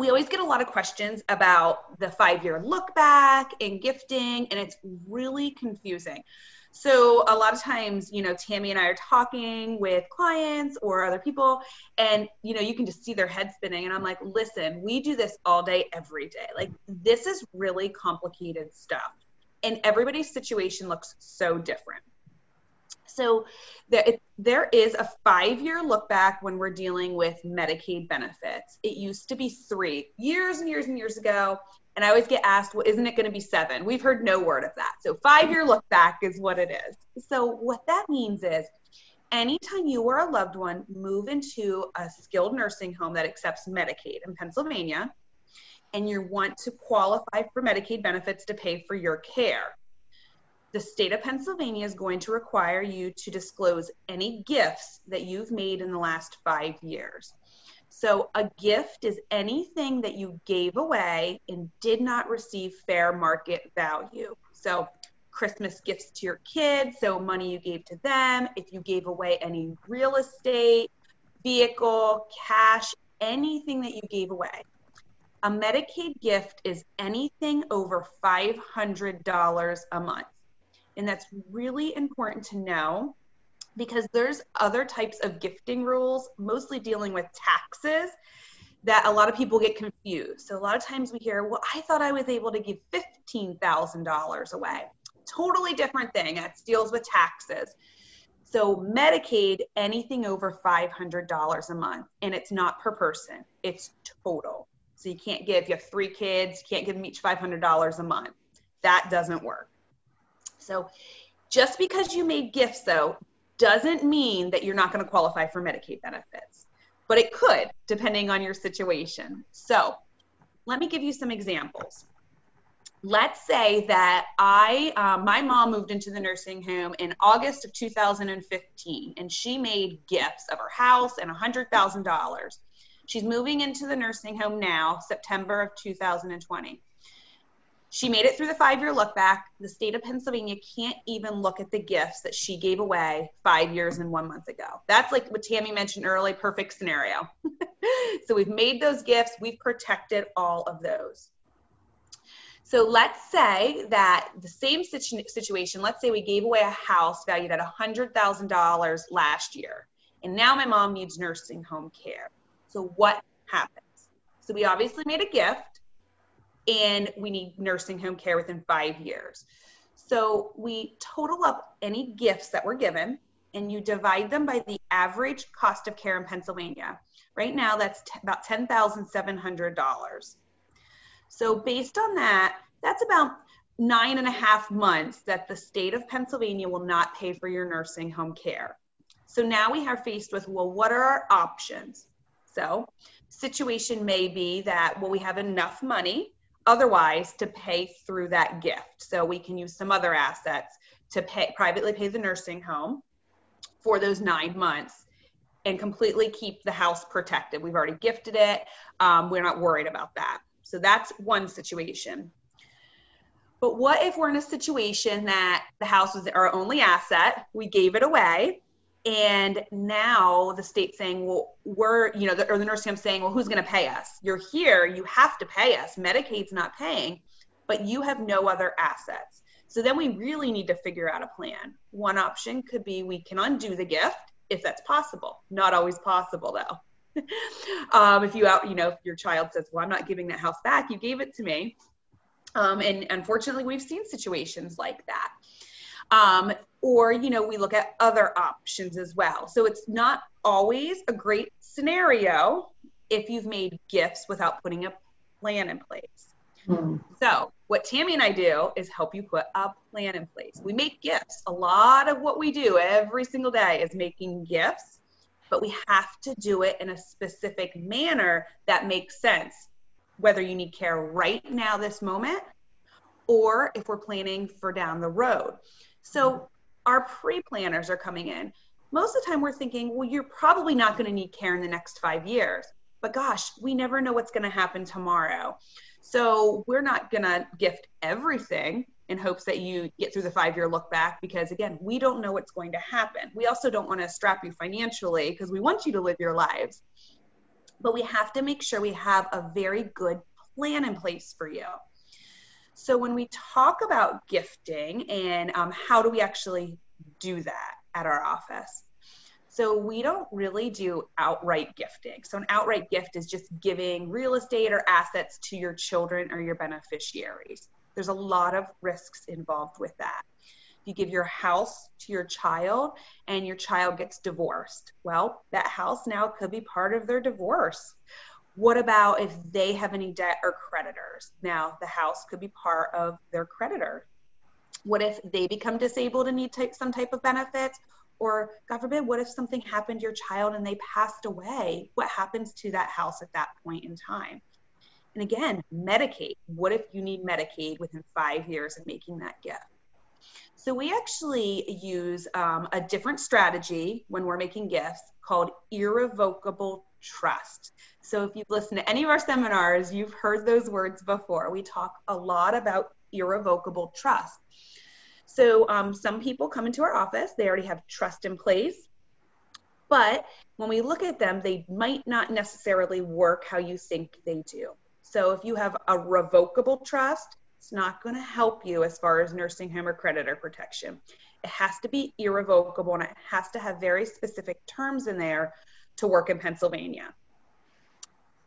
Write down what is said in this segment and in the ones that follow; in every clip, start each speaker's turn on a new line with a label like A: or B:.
A: we always get a lot of questions about the five year look back and gifting, and it's really confusing. So a lot of times, you know, Tammy and I are talking with clients or other people, and you know, you can just see their head spinning. And I'm like, listen, we do this all day, every day. Like, this is really complicated stuff. And everybody's situation looks so different. So there, it, there is a five year look back when we're dealing with Medicaid benefits. It used to be three years and years and years ago. And I always get asked, well, isn't it going to be seven? We've heard no word of that. So five year look back is what it is. So what that means is anytime you or a loved one move into a skilled nursing home that accepts Medicaid in Pennsylvania, and you want to qualify for Medicaid benefits to pay for your care, the state of Pennsylvania is going to require you to disclose any gifts that you've made in the last five years. So, a gift is anything that you gave away and did not receive fair market value. So, Christmas gifts to your kids, so money you gave to them, if you gave away any real estate, vehicle, cash, anything that you gave away. A Medicaid gift is anything over $500 a month. And that's really important to know because there's other types of gifting rules, mostly dealing with taxes, that a lot of people get confused. So a lot of times we hear, well, I thought I was able to give $15,000 away. Totally different thing. That deals with taxes. So Medicaid, anything over $500 a month, and it's not per person, it's total. So you can't give, you have three kids, you can't give them each $500 a month. That doesn't work. So just because you made gifts, though, doesn't mean that you're not going to qualify for Medicaid benefits, but it could depending on your situation. So let me give you some examples. Let's say that I, uh, my mom moved into the nursing home in August of 2015, and she made gifts of her house and $100,000. She's moving into the nursing home now, September of 2020. She made it through the five year look back. The state of Pennsylvania can't even look at the gifts that she gave away five years and one month ago. That's like what Tammy mentioned early, perfect scenario. so we've made those gifts, we've protected all of those. So let's say that the same situ- situation, let's say we gave away a house valued at $100,000 last year, and now my mom needs nursing home care. So what happens? So we obviously made a gift and we need nursing home care within five years. So we total up any gifts that were given and you divide them by the average cost of care in Pennsylvania. Right now, that's t- about $10,700. So, based on that, that's about nine and a half months that the state of Pennsylvania will not pay for your nursing home care. So now we are faced with well, what are our options? So, situation may be that well, we have enough money otherwise to pay through that gift. So we can use some other assets to pay privately pay the nursing home for those nine months and completely keep the house protected. We've already gifted it. Um, we're not worried about that. So that's one situation. But what if we're in a situation that the house was our only asset, we gave it away, and now the state saying well we're you know the, or the nursing home saying well who's going to pay us? You're here you have to pay us. Medicaid's not paying but you have no other assets. So then we really need to figure out a plan. One option could be we can undo the gift if that's possible. Not always possible though. Um, if you out you know if your child says well i'm not giving that house back you gave it to me. Um, and unfortunately we've seen situations like that. Um, or, you know, we look at other options as well. So it's not always a great scenario if you've made gifts without putting a plan in place. Hmm. So, what Tammy and I do is help you put a plan in place. We make gifts. A lot of what we do every single day is making gifts, but we have to do it in a specific manner that makes sense, whether you need care right now, this moment, or if we're planning for down the road. So our pre-planners are coming in. Most of the time we're thinking, well, you're probably not going to need care in the next five years. But gosh, we never know what's going to happen tomorrow. So we're not going to gift everything in hopes that you get through the five year look back because again we don't know what's going to happen we also don't want to strap you financially because we want you to live your lives but we have to make sure we have a very good plan in place for you. So when we talk about gifting and um, how do we actually do that at our office? So we don't really do outright gifting. So an outright gift is just giving real estate or assets to your children or your beneficiaries. There's a lot of risks involved with that. You give your house to your child and your child gets divorced. Well, that house now could be part of their divorce. What about if they have any debt or creditors? Now, the house could be part of their creditor. What if they become disabled and need some type of benefits? Or, God forbid, what if something happened to your child and they passed away? What happens to that house at that point in time? And again, Medicaid. What if you need Medicaid within five years of making that gift? So we actually use um, a different strategy when we're making gifts called irrevocable trust. So if you've listened to any of our seminars, you've heard those words before. We talk a lot about irrevocable trust. So um, some people come into our office, they already have trust in place. But when we look at them, they might not necessarily work how you think they do. So if you have a revocable trust, it's not going to help you as far as nursing home or creditor protection. It has to be irrevocable and it has to have very specific terms in there to work in Pennsylvania.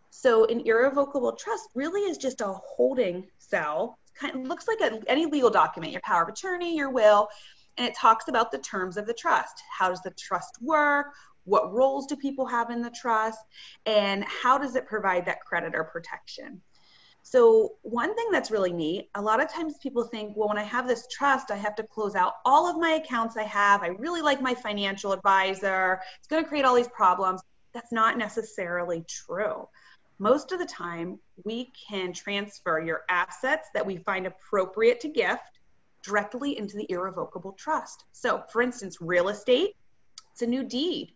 A: So an irrevocable trust really is just a holding cell kind of looks like a, any legal document, your power of attorney, your will, and it talks about the terms of the trust. How does the trust work? What roles do people have in the trust? And how does it provide that creditor protection? So, one thing that's really neat, a lot of times people think, well, when I have this trust, I have to close out all of my accounts I have. I really like my financial advisor. It's going to create all these problems. That's not necessarily true most of the time we can transfer your assets that we find appropriate to gift directly into the irrevocable trust. So, for instance, real estate, it's a new deed.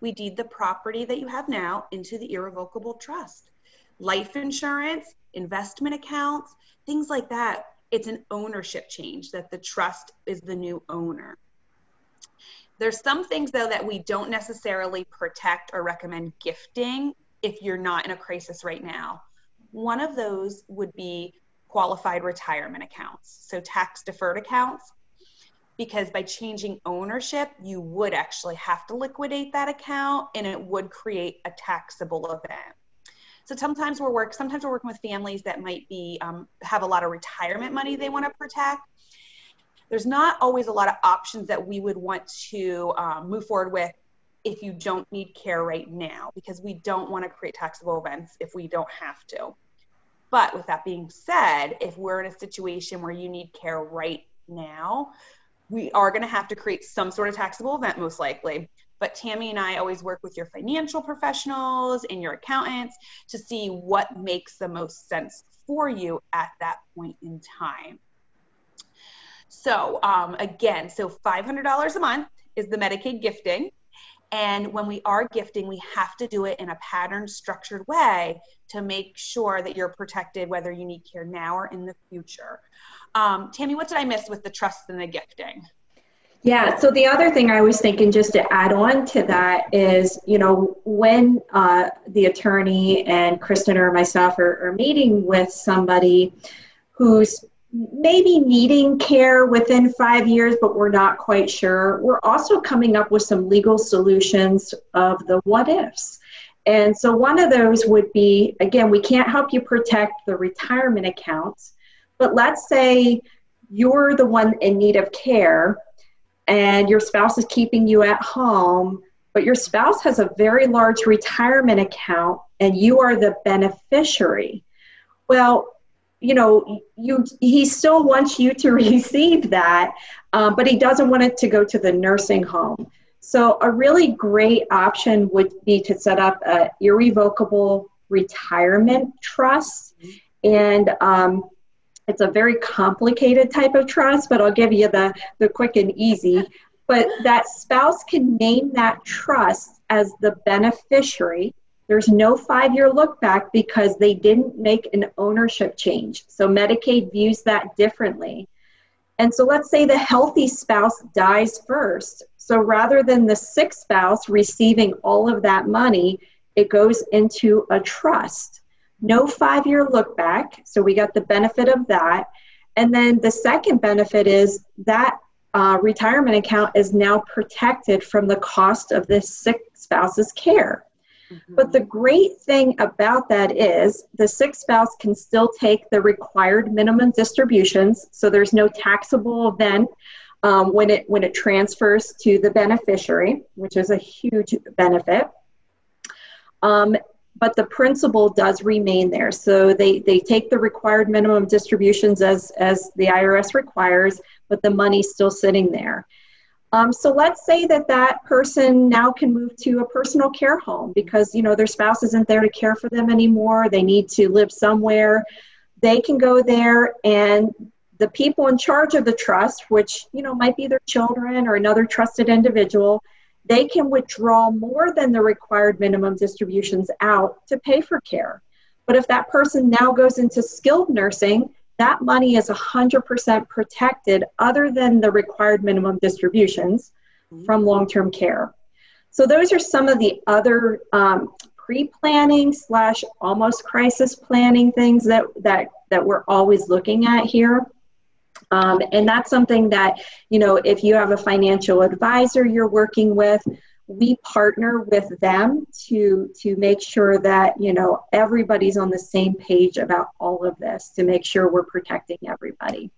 A: We deed the property that you have now into the irrevocable trust. Life insurance, investment accounts, things like that. It's an ownership change that the trust is the new owner. There's some things though that we don't necessarily protect or recommend gifting if you're not in a crisis right now. One of those would be qualified retirement accounts, so tax deferred accounts, because by changing ownership, you would actually have to liquidate that account and it would create a taxable event. So sometimes we're work sometimes we're working with families that might be um, have a lot of retirement money they want to protect. There's not always a lot of options that we would want to um, move forward with if you don't need care right now because we don't want to create taxable events if we don't have to. But with that being said, if we're in a situation where you need care right now, we are going to have to create some sort of taxable event most likely. But Tammy and I always work with your financial professionals and your accountants to see what makes the most sense for you at that point in time. So, um, again, so $500 a month is the Medicaid gifting. And when we are gifting, we have to do it in a pattern structured way to make sure that you're protected, whether you need care now or in the future. Um, Tammy, what did I miss with the trust and the gifting?
B: Yeah, so the other thing I was thinking just to add on to that is, you know, when uh, the attorney and Kristen or myself are, are meeting with somebody who's maybe needing care within five years, but we're not quite sure. We're also coming up with some legal solutions of the what ifs. And so one of those would be again, we can't help you protect the retirement accounts, but let's say you're the one in need of care and your spouse is keeping you at home, but your spouse has a very large retirement account and you are the beneficiary. Well, you know you he still wants you to receive that um, but he doesn't want it to go to the nursing home. So a really great option would be to set up a irrevocable retirement trust. And um, it's a very complicated type of trust but i'll give you the the quick and easy but that spouse can name that trust as the beneficiary there's no five year look back because they didn't make an ownership change. So Medicaid views that differently. And so let's say the healthy spouse dies first. So rather than the sick spouse receiving all of that money, it goes into a trust. No five year look back. So we got the benefit of that. And then the second benefit is that uh, retirement account is now protected from the cost of the sick spouse's care. Mm-hmm. But the great thing about that is the sick spouse can still take the required minimum distributions, so there's no taxable event um, when it when it transfers to the beneficiary, which is a huge benefit. Um, but the principal does remain there. So they, they take the required minimum distributions as, as the IRS requires, but the money's still sitting there. Um, so let's say that that person now can move to a personal care home because you know their spouse isn't there to care for them anymore. They need to live somewhere. They can go there, and the people in charge of the trust, which you know might be their children or another trusted individual, they can withdraw more than the required minimum distributions out to pay for care. But if that person now goes into skilled nursing, that money is 100% protected other than the required minimum distributions mm-hmm. from long-term care. So those are some of the other um, pre-planning slash almost crisis planning things that, that, that we're always looking at here. Um, and that's something that, you know, if you have a financial advisor you're working with, we partner with them to to make sure that you know everybody's on the same page about all of this to make sure we're protecting everybody